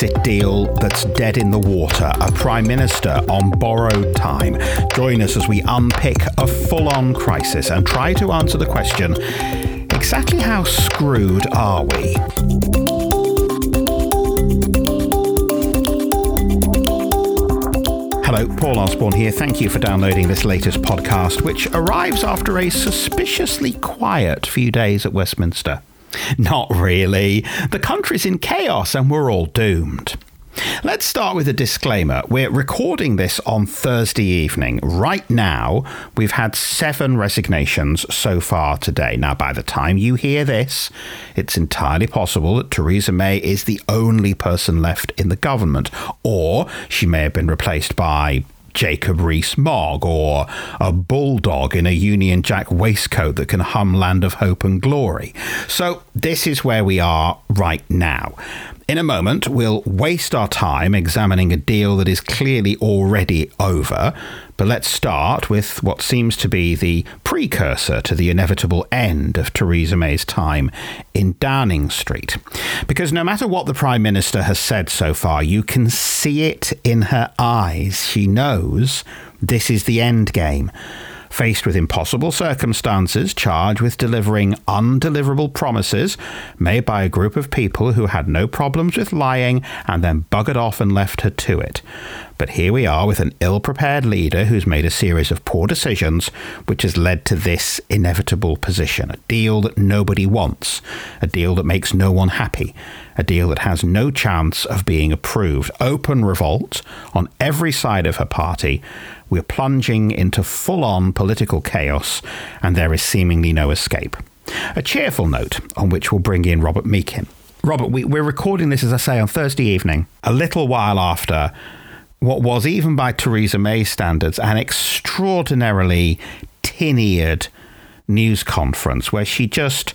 Brexit deal that's dead in the water, a Prime Minister on borrowed time. Join us as we unpick a full on crisis and try to answer the question exactly how screwed are we? Hello, Paul Osborne here. Thank you for downloading this latest podcast, which arrives after a suspiciously quiet few days at Westminster. Not really. The country's in chaos and we're all doomed. Let's start with a disclaimer. We're recording this on Thursday evening. Right now, we've had seven resignations so far today. Now, by the time you hear this, it's entirely possible that Theresa May is the only person left in the government, or she may have been replaced by Jacob Rees-Mogg or a bulldog in a Union Jack waistcoat that can hum Land of Hope and Glory. So this is where we are right now. In a moment, we'll waste our time examining a deal that is clearly already over, but let's start with what seems to be the precursor to the inevitable end of Theresa May's time in Downing Street. Because no matter what the Prime Minister has said so far, you can see it in her eyes. She knows this is the end game faced with impossible circumstances, charged with delivering undeliverable promises made by a group of people who had no problems with lying and then buggered off and left her to it. But here we are with an ill prepared leader who's made a series of poor decisions, which has led to this inevitable position a deal that nobody wants, a deal that makes no one happy, a deal that has no chance of being approved. Open revolt on every side of her party. We're plunging into full on political chaos, and there is seemingly no escape. A cheerful note on which we'll bring in Robert Meakin. Robert, we, are recording this, as I say, on Thursday evening, a little while after what was, even by Theresa May standards, an extraordinarily tin eared news conference where she just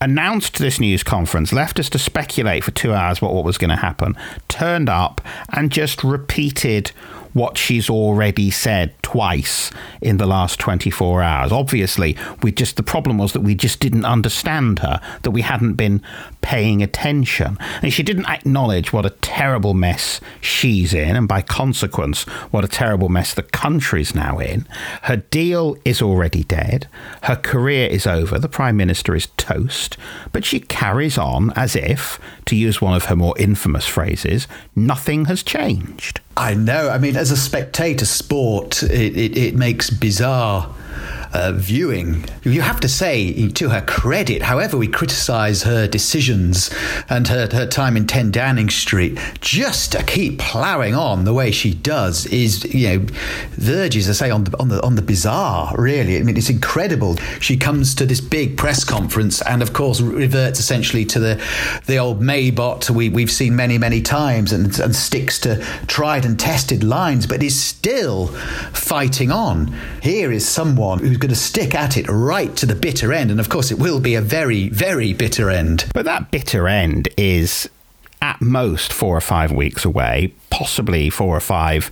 announced this news conference, left us to speculate for two hours what, what was going to happen, turned up and just repeated what she's already said twice in the last 24 hours. Obviously, we just the problem was that we just didn't understand her, that we hadn't been paying attention. And she didn't acknowledge what a terrible mess she's in, and by consequence, what a terrible mess the country's now in. Her deal is already dead. Her career is over. The Prime Minister is toast. But she carries on as if, to use one of her more infamous phrases, nothing has changed. I know. I mean, as a spectator sport, it, it, it makes bizarre uh, viewing. You have to say, to her credit, however we criticise her decisions and her, her time in 10 Downing Street, just to keep ploughing on the way she does is, you know, verges, I say, on the, on the, on the bizarre, really. I mean, it's incredible. She comes to this big press conference and, of course, reverts essentially to the, the old Maybot we, we've seen many, many times and, and sticks to tried and tested lines, but is still fighting on. Here is someone who's going to stick at it right to the bitter end. And of course, it will be a very, very bitter end. But that bitter end is at most four or five weeks away, possibly four or five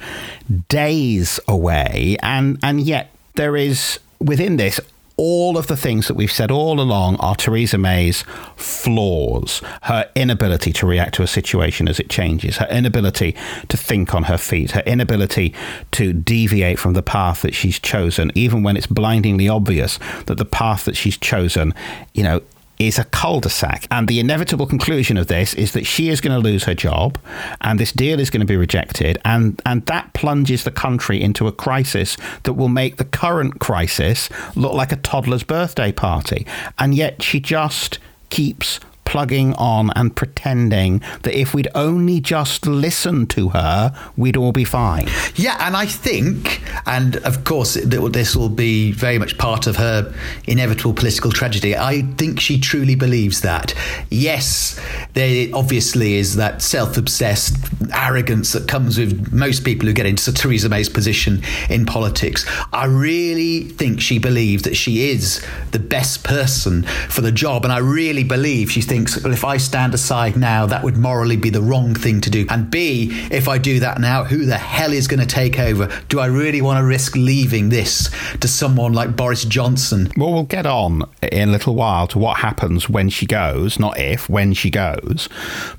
days away. And, and yet, there is within this all of the things that we've said all along are Theresa May's flaws. Her inability to react to a situation as it changes, her inability to think on her feet, her inability to deviate from the path that she's chosen, even when it's blindingly obvious that the path that she's chosen, you know, is a cul-de-sac. And the inevitable conclusion of this is that she is going to lose her job and this deal is going to be rejected. And, and that plunges the country into a crisis that will make the current crisis look like a toddler's birthday party. And yet she just keeps plugging on and pretending that if we'd only just listened to her, we'd all be fine. Yeah, and I think, and of course, this will be very much part of her inevitable political tragedy. I think she truly believes that. Yes, there obviously is that self obsessed arrogance that comes with most people who get into Theresa May's position in politics. I really think she believes that she is the best person for the job, and I really believe she thinks thinks, well, if I stand aside now, that would morally be the wrong thing to do. And B, if I do that now, who the hell is going to take over? Do I really want to risk leaving this to someone like Boris Johnson? Well, we'll get on in a little while to what happens when she goes, not if, when she goes.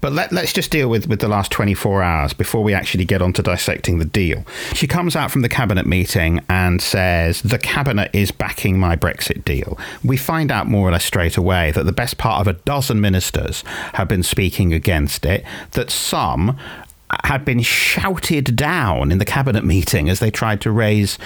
But let, let's just deal with, with the last 24 hours before we actually get on to dissecting the deal. She comes out from the cabinet meeting and says, The cabinet is backing my Brexit deal. We find out more or less straight away that the best part of a dozen ministers have been speaking against it, that some had been shouted down in the cabinet meeting as they tried to raise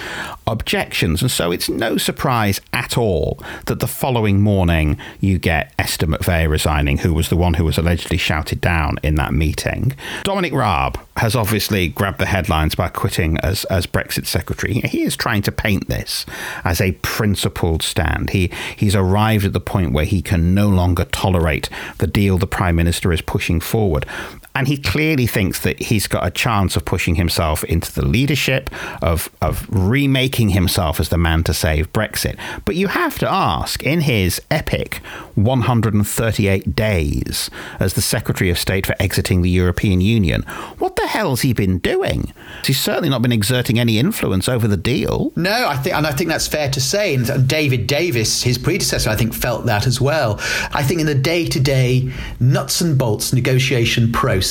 objections. And so it's no surprise at all that the following morning you get Esther McVey resigning, who was the one who was allegedly shouted down in that meeting. Dominic Raab has obviously grabbed the headlines by quitting as, as Brexit secretary. He is trying to paint this as a principled stand. He he's arrived at the point where he can no longer tolerate the deal the prime minister is pushing forward. And he clearly thinks that he's got a chance of pushing himself into the leadership, of, of remaking himself as the man to save Brexit. But you have to ask, in his epic 138 days as the Secretary of State for exiting the European Union, what the hell's he been doing? He's certainly not been exerting any influence over the deal. No, I think, and I think that's fair to say. And David Davis, his predecessor, I think, felt that as well. I think in the day to day nuts and bolts negotiation process,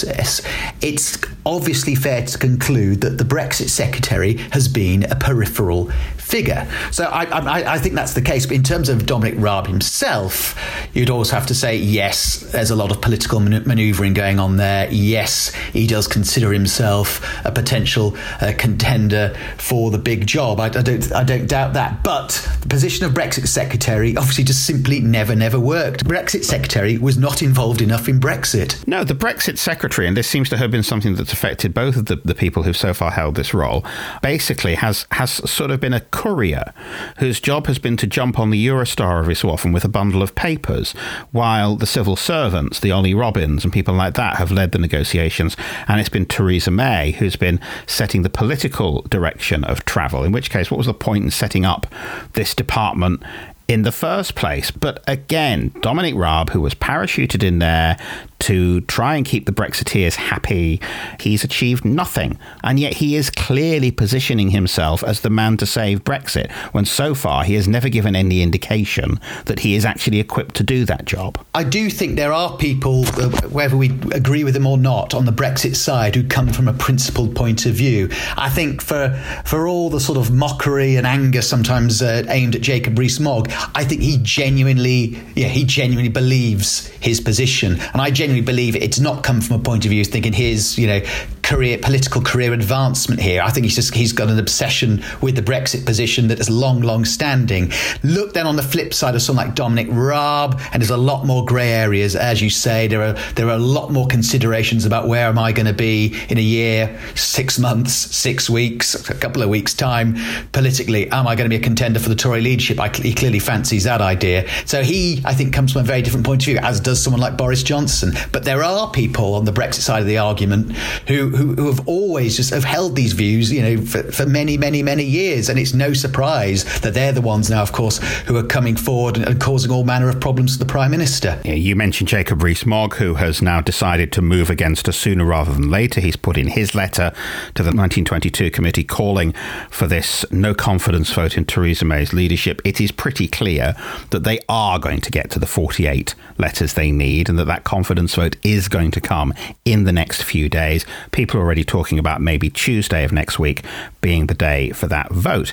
it's obviously fair to conclude that the Brexit secretary has been a peripheral figure. So I, I, I, think that's the case. But in terms of Dominic Raab himself, you'd always have to say, yes, there's a lot of political man- manoeuvring going on there. Yes, he does consider himself a potential uh, contender for the big job. I, I, don't, I don't doubt that. But the position of Brexit secretary obviously just simply never, never worked. Brexit secretary was not involved enough in Brexit. No, the Brexit secretary, and this seems to have been something that's affected both of the, the people who've so far held this role, basically has has sort of been a courier whose job has been to jump on the Eurostar every so often with a bundle of papers, while the civil servants, the Ollie Robbins and people like that, have led the negotiations. And it's been Theresa May who's been setting the political direction of travel. In which case, what was the point in setting up this department in the first place. But again, Dominic Raab, who was parachuted in there to try and keep the Brexiteers happy, he's achieved nothing. And yet he is clearly positioning himself as the man to save Brexit, when so far he has never given any indication that he is actually equipped to do that job. I do think there are people, uh, whether we agree with them or not, on the Brexit side who come from a principled point of view. I think for for all the sort of mockery and anger sometimes uh, aimed at Jacob Rees-Mogg, I think he genuinely, yeah, he genuinely believes his position, and I genuinely believe it's not come from a point of view thinking here's you know, career, political career advancement here. I think he's just he's got an obsession with the Brexit position that is long, long standing. Look then on the flip side of someone like Dominic Raab, and there's a lot more grey areas, as you say. There are there are a lot more considerations about where am I going to be in a year, six months, six weeks, a couple of weeks time politically. Am I going to be a contender for the Tory leadership? I, he clearly fancies that idea. So he, I think, comes from a very different point of view, as does someone like Boris Johnson. But there are people on the Brexit side of the argument who who, who have always just have held these views, you know, for, for many, many, many years. And it's no surprise that they're the ones now, of course, who are coming forward and, and causing all manner of problems to the Prime Minister. Yeah, you mentioned Jacob Rees-Mogg, who has now decided to move against us sooner rather than later. He's put in his letter to the 1922 committee calling for this no confidence vote in Theresa May's leadership. It is pretty clear that they are going to get to the 48 letters they need and that that confidence vote is going to come in the next few days. People people are already talking about maybe Tuesday of next week being the day for that vote.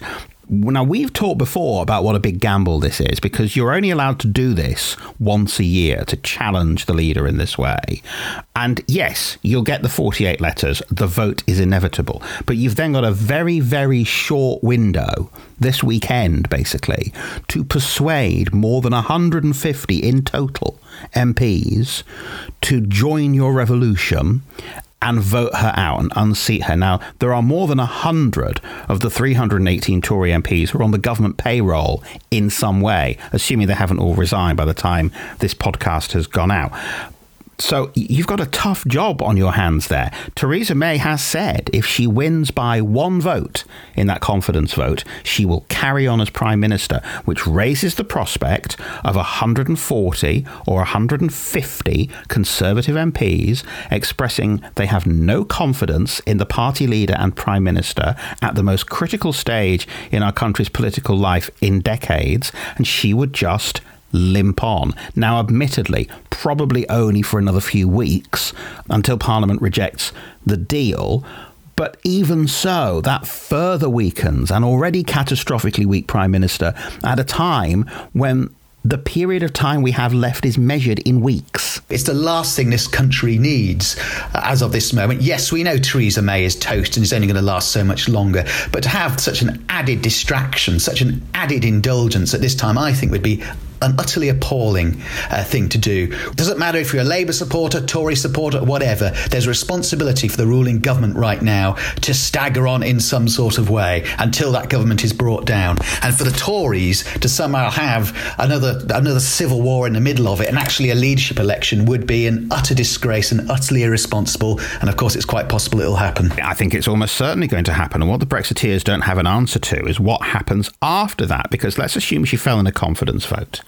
Now, we've talked before about what a big gamble this is because you're only allowed to do this once a year to challenge the leader in this way. And yes, you'll get the 48 letters. The vote is inevitable. But you've then got a very, very short window this weekend, basically, to persuade more than 150 in total MPs to join your revolution and vote her out and unseat her. Now, there are more than 100 of the 318 Tory MPs who are on the government payroll in some way, assuming they haven't all resigned by the time this podcast has gone out. So you've got a tough job on your hands there. Theresa May has said if she wins by one vote in that confidence vote, she will carry on as Prime Minister, which raises the prospect of 140 or 150 Conservative MPs expressing they have no confidence in the party leader and Prime Minister at the most critical stage in our country's political life in decades, and she would just limp on. Now, admittedly, probably only for another few weeks until Parliament rejects the deal. But even so, that further weakens an already catastrophically weak Prime Minister at a time when the period of time we have left is measured in weeks. It's the last thing this country needs uh, as of this moment. Yes, we know Theresa May is toast and is only going to last so much longer, but to have such an added distraction, such an added indulgence at this time, I think would be an utterly appalling uh, thing to do. It doesn't matter if you're a Labour supporter, Tory supporter, whatever. There's a responsibility for the ruling government right now to stagger on in some sort of way until that government is brought down, and for the Tories to somehow have another another civil war in the middle of it, and actually a leadership election would be an utter disgrace and utterly irresponsible. And of course, it's quite possible it'll happen. I think it's almost certainly going to happen. And what the Brexiteers don't have an answer to is what happens after that. Because let's assume she fell in a confidence vote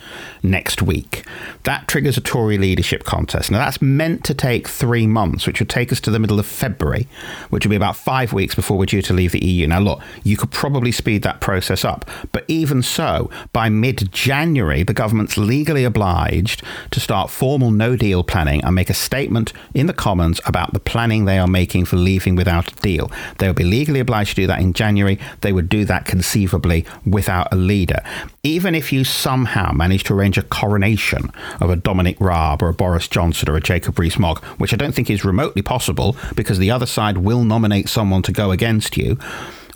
next week. That triggers a Tory leadership contest. Now, that's meant to take three months, which would take us to the middle of February, which would be about five weeks before we're due to leave the EU. Now, look, you could probably speed that process up. But even so, by mid January, the government's legally obliged to start formal no deal planning and make a statement in the Commons about the planning they are making for leaving without a deal. They will be legally obliged to do that in January. They would do that conceivably without a leader. Even if you somehow manage to arrange a coronation of a Dominic Raab or a Boris Johnson or a Jacob Rees-Mogg, which I don't think is remotely possible because the other side will nominate someone to go against you.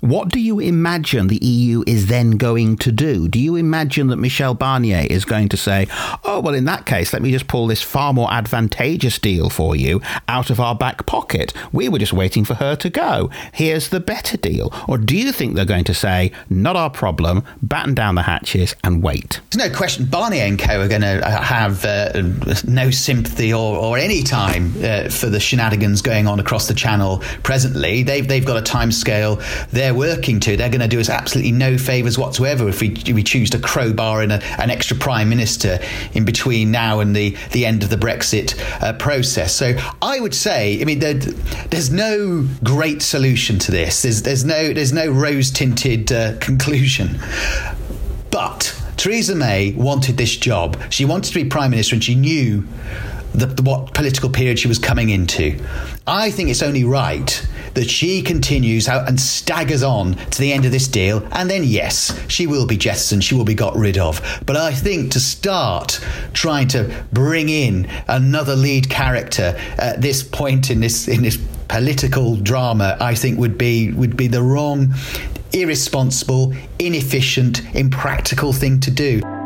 What do you imagine the EU is then going to do? Do you imagine that Michel Barnier is going to say, oh, well, in that case, let me just pull this far more advantageous deal for you out of our back pocket? We were just waiting for her to go. Here's the better deal. Or do you think they're going to say, not our problem, batten down the hatches and wait? There's no question Barnier and co are going to have uh, no sympathy or, or any time uh, for the shenanigans going on across the channel presently. They've, they've got a time scale. They're they're working to, they're going to do us absolutely no favours whatsoever if we, if we choose to crowbar in a, an extra prime minister in between now and the, the end of the Brexit uh, process. So I would say, I mean, there, there's no great solution to this. There's, there's no there's no rose tinted uh, conclusion, but. Theresa May wanted this job. She wanted to be prime minister, and she knew the, the, what political period she was coming into. I think it's only right that she continues out and staggers on to the end of this deal, and then yes, she will be jettisoned, she will be got rid of. But I think to start trying to bring in another lead character at this point in this in this political drama, I think would be would be the wrong, irresponsible, inefficient, impractical thing to do.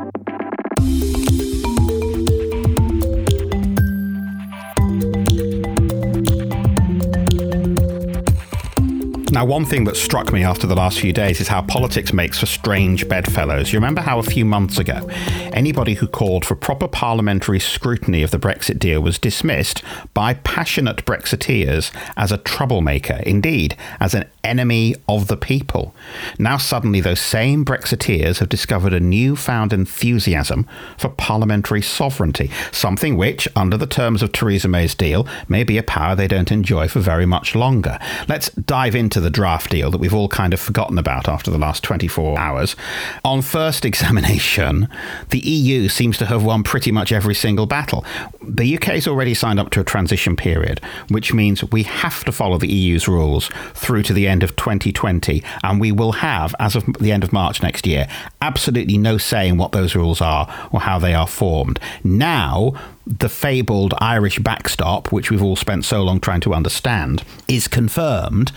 Now, one thing that struck me after the last few days is how politics makes for strange bedfellows. You remember how a few months ago, anybody who called for proper parliamentary scrutiny of the Brexit deal was dismissed by passionate Brexiteers as a troublemaker, indeed, as an enemy of the people. Now, suddenly, those same Brexiteers have discovered a newfound enthusiasm for parliamentary sovereignty, something which, under the terms of Theresa May's deal, may be a power they don't enjoy for very much longer. Let's dive into the draft deal that we've all kind of forgotten about after the last 24 hours. On first examination, the EU seems to have won pretty much every single battle. The UK has already signed up to a transition period, which means we have to follow the EU's rules through to the end of 2020, and we will have, as of the end of March next year, absolutely no say in what those rules are or how they are formed. Now, the fabled Irish backstop, which we've all spent so long trying to understand, is confirmed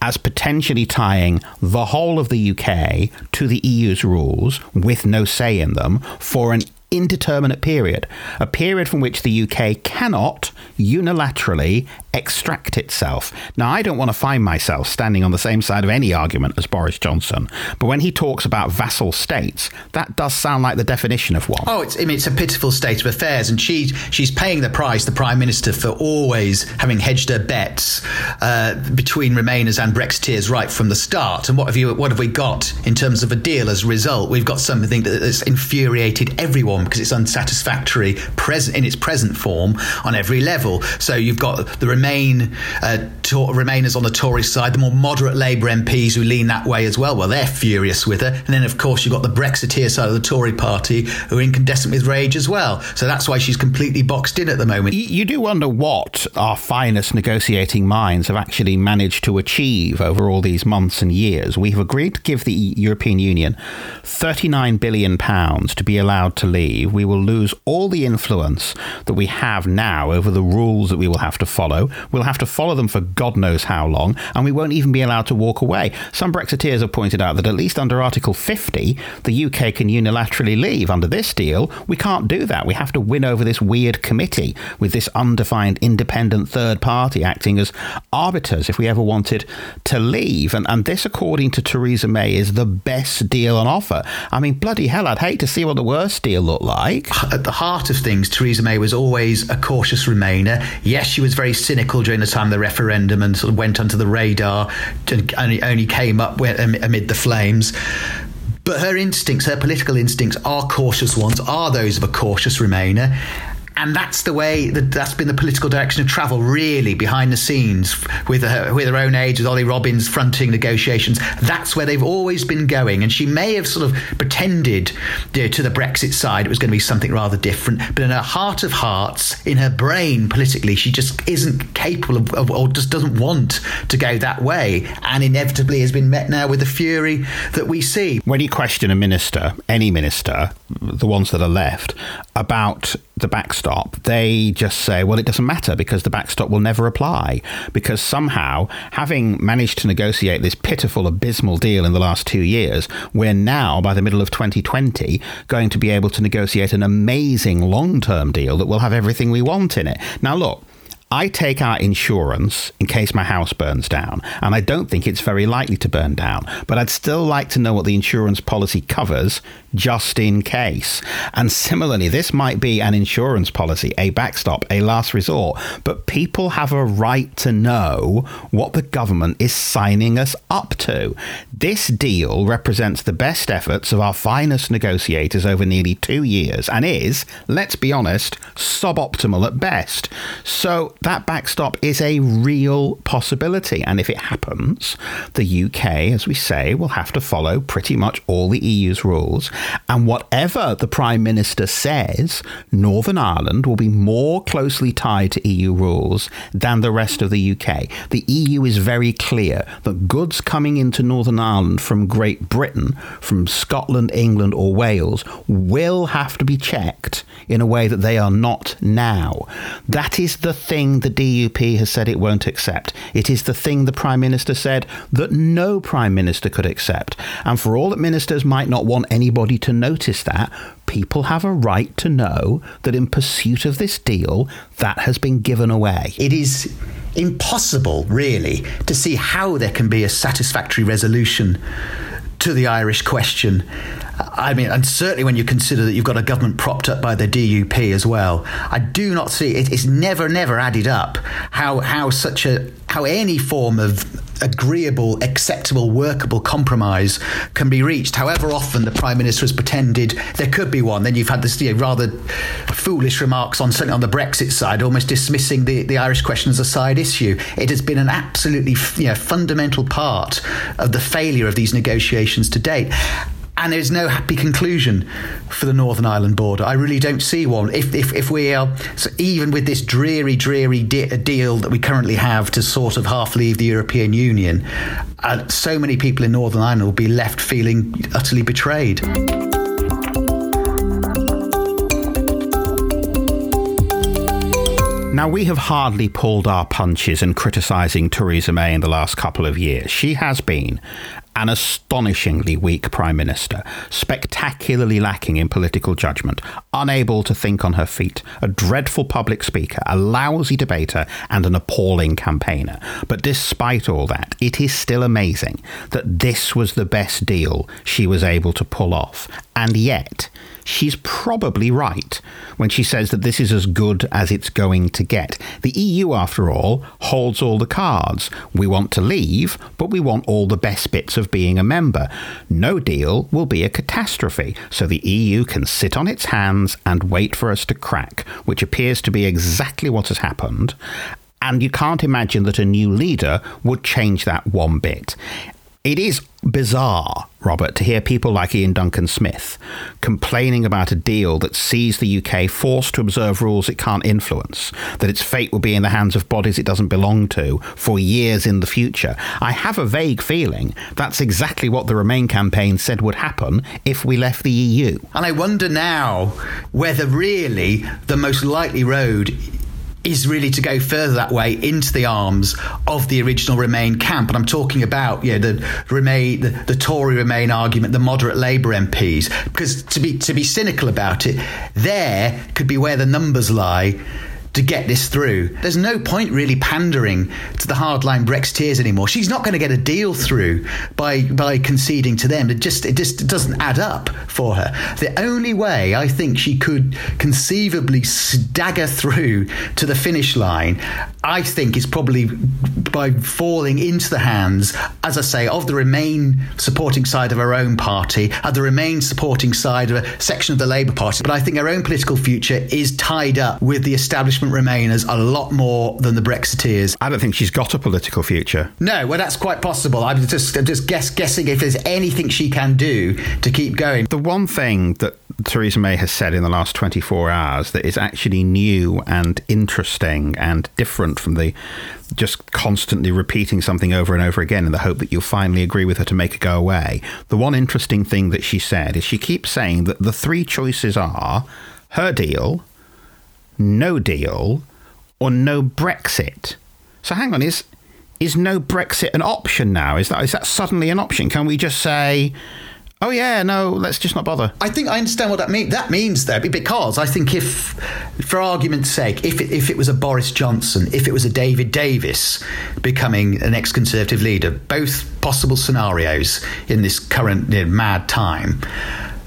as potentially tying the whole of the UK to the EU's rules with no say in them for an indeterminate period, a period from which the UK cannot unilaterally extract itself. Now, I don't want to find myself standing on the same side of any argument as Boris Johnson, but when he talks about vassal states, that does sound like the definition of one. Oh, it's, I mean, it's a pitiful state of affairs, and she, she's paying the price, the Prime Minister, for always having hedged her bets uh, between Remainers and Brexiteers right from the start. And what have, you, what have we got in terms of a deal as a result? We've got something that that's infuriated everyone because it's unsatisfactory present in its present form on every level. So you've got the Remain uh, to- Remainers on the Tory side, the more moderate Labour MPs who lean that way as well. Well, they're furious with her. And then, of course, you've got the Brexiteer side of the Tory party who are incandescent with rage as well. So that's why she's completely boxed in at the moment. You do wonder what our finest negotiating minds have actually managed to achieve over all these months and years. We've agreed to give the European Union £39 billion to be allowed to leave. We will lose all the influence that we have now over the rules that we will have to follow. We'll have to follow them for God knows how long, and we won't even be allowed to walk away. Some Brexiteers have pointed out that at least under Article 50, the UK can unilaterally leave. Under this deal, we can't do that. We have to win over this weird committee with this undefined independent third party acting as arbiters if we ever wanted to leave. And, and this, according to Theresa May, is the best deal on offer. I mean, bloody hell, I'd hate to see what the worst deal looked like. At the heart of things, Theresa May was always a cautious Remainer. Yes, she was very cynical during the time of the referendum and sort of went onto the radar and only came up amid the flames. But her instincts, her political instincts, are cautious ones, are those of a cautious Remainer and that's the way that that's been the political direction of travel, really, behind the scenes with her, with her own age, with Ollie Robbins fronting negotiations. That's where they've always been going. And she may have sort of pretended you know, to the Brexit side it was going to be something rather different, but in her heart of hearts, in her brain politically, she just isn't capable of, of or just doesn't want to go that way, and inevitably has been met now with the fury that we see. When you question a minister, any minister, the ones that are left, about the backstop, they just say, well, it doesn't matter because the backstop will never apply. Because somehow, having managed to negotiate this pitiful, abysmal deal in the last two years, we're now, by the middle of 2020, going to be able to negotiate an amazing long term deal that will have everything we want in it. Now, look, I take out insurance in case my house burns down, and I don't think it's very likely to burn down, but I'd still like to know what the insurance policy covers just in case. And similarly, this might be an insurance policy, a backstop, a last resort, but people have a right to know what the government is signing us up to. This deal represents the best efforts of our finest negotiators over nearly two years and is, let's be honest, suboptimal at best. So that backstop is a real possibility. And if it happens, the UK, as we say, will have to follow pretty much all the EU's rules. And whatever the Prime Minister says, Northern Ireland will be more closely tied to EU rules than the rest of the UK. The EU is very clear that goods coming into Northern Ireland from Great Britain, from Scotland, England, or Wales will have to be checked in a way that they are not now. That is the thing the DUP has said it won't accept. It is the thing the Prime Minister said that no Prime Minister could accept. And for all that ministers might not want anybody to notice that, people have a right to know that in pursuit of this deal, that has been given away. It is impossible, really, to see how there can be a satisfactory resolution to the Irish question I mean, and certainly when you consider that you've got a government propped up by the DUP as well, I do not see it, it's never, never added up how how such a how any form of agreeable, acceptable, workable compromise can be reached. However often the prime minister has pretended there could be one, then you've had this you know, rather foolish remarks on certainly on the Brexit side, almost dismissing the, the Irish question as a side issue. It has been an absolutely you know, fundamental part of the failure of these negotiations to date and there's no happy conclusion for the Northern Ireland border. I really don't see one. If if, if we are so even with this dreary, dreary de- deal that we currently have to sort of half leave the European Union, uh, so many people in Northern Ireland will be left feeling utterly betrayed. Now, we have hardly pulled our punches in criticising Theresa May in the last couple of years. She has been an astonishingly weak Prime Minister, spectacularly lacking in political judgment, unable to think on her feet, a dreadful public speaker, a lousy debater, and an appalling campaigner. But despite all that, it is still amazing that this was the best deal she was able to pull off. And yet, she's probably right when she says that this is as good as it's going to get. The EU, after all, holds all the cards. We want to leave, but we want all the best bits of being a member. No deal will be a catastrophe, so the EU can sit on its hands and wait for us to crack, which appears to be exactly what has happened. And you can't imagine that a new leader would change that one bit. It is bizarre, Robert, to hear people like Iain Duncan Smith complaining about a deal that sees the UK forced to observe rules it can't influence, that its fate will be in the hands of bodies it doesn't belong to for years in the future. I have a vague feeling that's exactly what the Remain campaign said would happen if we left the EU. And I wonder now whether really the most likely road is really to go further that way into the arms of the original Remain camp. And I'm talking about you know, the Remain, the, the Tory Remain argument, the moderate Labour MPs, because to be to be cynical about it, there could be where the numbers lie to get this through. There's no point really pandering to the hardline Brexiteers anymore. She's not going to get a deal through by by conceding to them. It just it just doesn't add up for her. The only way I think she could conceivably stagger through to the finish line, I think, is probably by falling into the hands, as I say, of the Remain supporting side of our own party, at the Remain supporting side of a section of the Labour Party. But I think her own political future is tied up with the establishment Remainers a lot more than the Brexiteers. I don't think she's got a political future. No, well, that's quite possible. I'm just, I'm just guess, guessing if there's anything she can do to keep going. The one thing that Theresa May has said in the last 24 hours that is actually new and interesting and different from the just constantly repeating something over and over again in the hope that you'll finally agree with her to make it go away. The one interesting thing that she said is she keeps saying that the three choices are her deal, no deal, or no Brexit. So hang on, is is no Brexit an option now? Is that is that suddenly an option? Can we just say Oh yeah, no, let's just not bother. I think I understand what that means. That means though, because I think if, for argument's sake, if it, if it was a Boris Johnson, if it was a David Davis becoming an ex-conservative leader, both possible scenarios in this current you know, mad time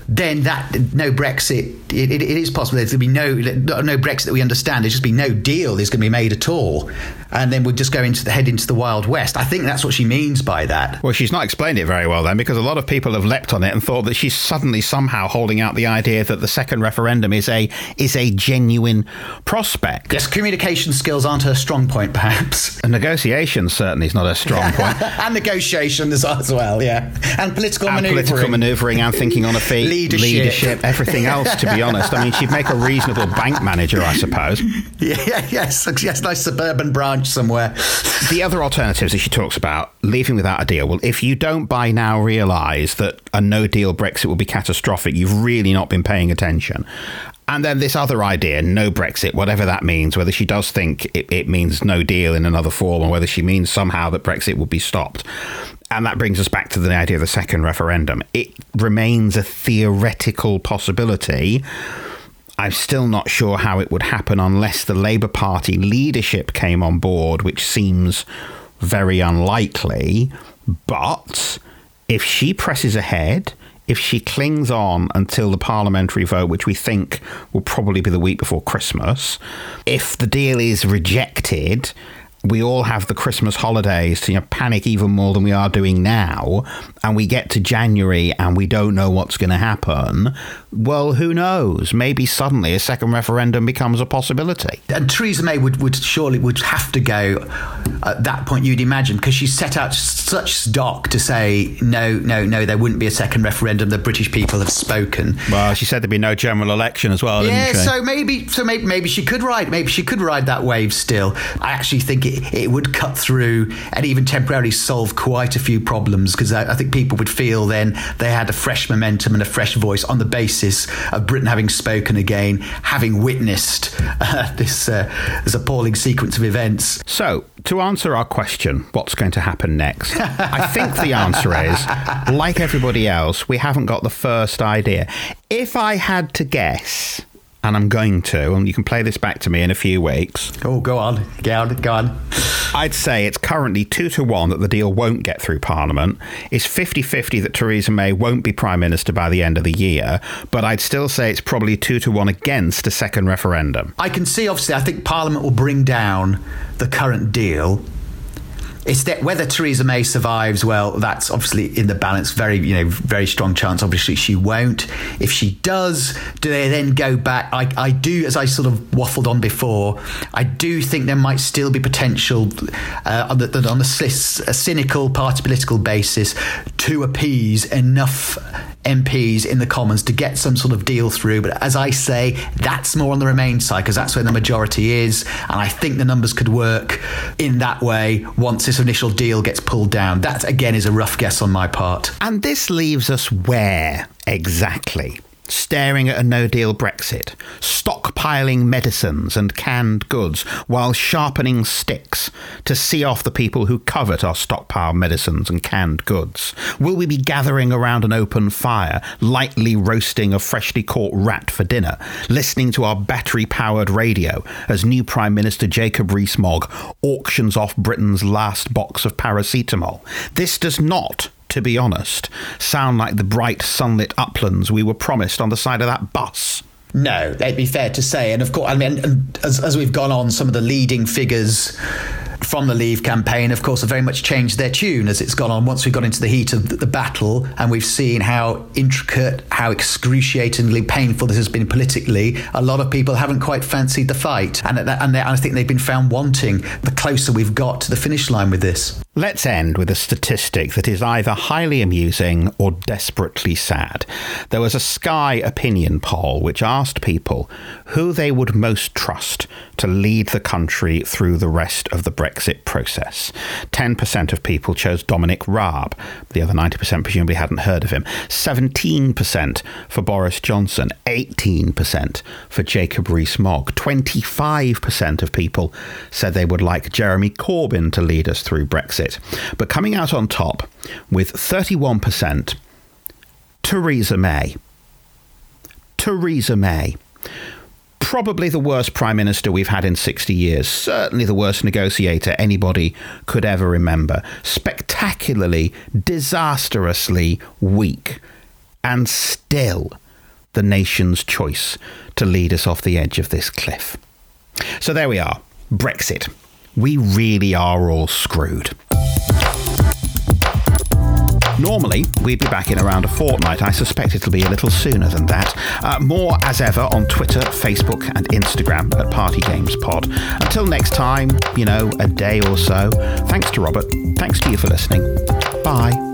then that no Brexit, it, it, it is possible. There's going to be no no Brexit that we understand. There's just be no deal. There's going to be made at all, and then we'll just go into the head into the wild west. I think that's what she means by that. Well, she's not explained it very well then, because a lot of people have leapt on it and thought that she's suddenly somehow holding out the idea that the second referendum is a is a genuine prospect. Yes, communication skills aren't her strong point, perhaps. And negotiation certainly is not a strong point. and negotiations as well, yeah, and political and manoeuvring, political manoeuvring, and thinking on a feet leadership. leadership, everything else. To be honest, I mean, she'd make a reasonable bank manager, I suppose. Yeah, yes, yes, nice suburban branch somewhere. The other alternatives that she talks about, leaving without a deal. Well, if you don't by now realise that a no deal Brexit will be catastrophic, you've really not been paying attention. And then this other idea, no Brexit, whatever that means, whether she does think it, it, means no deal in another form or whether she means somehow that Brexit will be stopped. And that brings us back to the idea of the second referendum. It remains a theoretical possibility. I'm still not sure how it would happen unless the Labour Party leadership came on board, which seems very unlikely. But if she presses ahead, if she clings on until the parliamentary vote, which we think will probably be the week before Christmas, if the deal is rejected, we all have the Christmas holidays to you know, panic even more than we are doing now, and we get to January and we don't know what's going to happen, well, who knows? Maybe suddenly a second referendum becomes a possibility. And Theresa May would, would surely would have to go at that point, you'd imagine, because she set out such stock to say, no, no, no, there wouldn't be a second referendum. The British people have spoken. Well, she said there'd be no general election as well, yeah, so maybe, so maybe, maybe she could ride, maybe she could ride that wave still. I actually think it, it would cut through and even temporarily solve quite a few problems because I, I, think people would feel then they had a fresh momentum and a fresh voice on the basis of Britain having spoken again, having witnessed uh, this, uh, this appalling sequence of events. So, to answer our question, what's going to happen next? I think the answer is like everybody else, we haven't got the first idea. If I had to guess, and I'm going to, and you can play this back to me in a few weeks. Oh, go on, go on, go on. I'd say it's currently two to one that the deal won't get through Parliament. It's 50 50 that Theresa May won't be Prime Minister by the end of the year, but I'd still say it's probably two to one against a second referendum. I can see, obviously, I think Parliament will bring down the current deal it's that whether Theresa May survives, well, that's obviously in the balance. Very, you know, very strong chance. Obviously, she won't. If she does, do they then go back? I, I do, as I sort of waffled on before, I do think there might still be potential uh, on, the, on a cynical party political basis to appease enough MPs in the Commons to get some sort of deal through. But as I say, that's more on the Remain side because that's where the majority is. And I think the numbers could work in that way once this initial deal gets pulled down. That, again, is a rough guess on my part. And this leaves us where exactly? Staring at a no deal Brexit, stockpiling medicines and canned goods while sharpening sticks to see off the people who covet our stockpiled medicines and canned goods? Will we be gathering around an open fire, lightly roasting a freshly caught rat for dinner, listening to our battery powered radio as new Prime Minister Jacob Rees Mogg auctions off Britain's last box of paracetamol? This does not to be honest, sound like the bright sunlit uplands we were promised on the side of that bus. No, it'd be fair to say. And of course, I mean, as, as we've gone on, some of the leading figures from the Leave campaign, of course, have very much changed their tune as it's gone on. Once we got into the heat of the battle and we've seen how intricate, how excruciatingly painful this has been politically, a lot of people haven't quite fancied the fight. And, and I think they've been found wanting the closer we've got to the finish line with this. Let's end with a statistic that is either highly amusing or desperately sad. There was a Sky opinion poll which asked people who they would most trust to lead the country through the rest of the Brexit process. 10% of people chose Dominic Raab. The other 90% presumably hadn't heard of him. 17% for Boris Johnson. 18% for Jacob Rees-Mogg. 25% of people said they would like Jeremy Corbyn to lead us through Brexit. But coming out on top with 31%, Theresa May. Theresa May probably the worst prime minister we've had in 60 years. Certainly the worst negotiator anybody could ever remember. Spectacularly, disastrously weak. And still the nation's choice to lead us off the edge of this cliff. So there we are Brexit. We really are all screwed. Normally, we'd be back in around a fortnight. I suspect it'll be a little sooner than that. Uh, more as ever on Twitter, Facebook, and Instagram at Party Games Pod. Until next time, you know, a day or so. Thanks to Robert. Thanks to you for listening. Bye.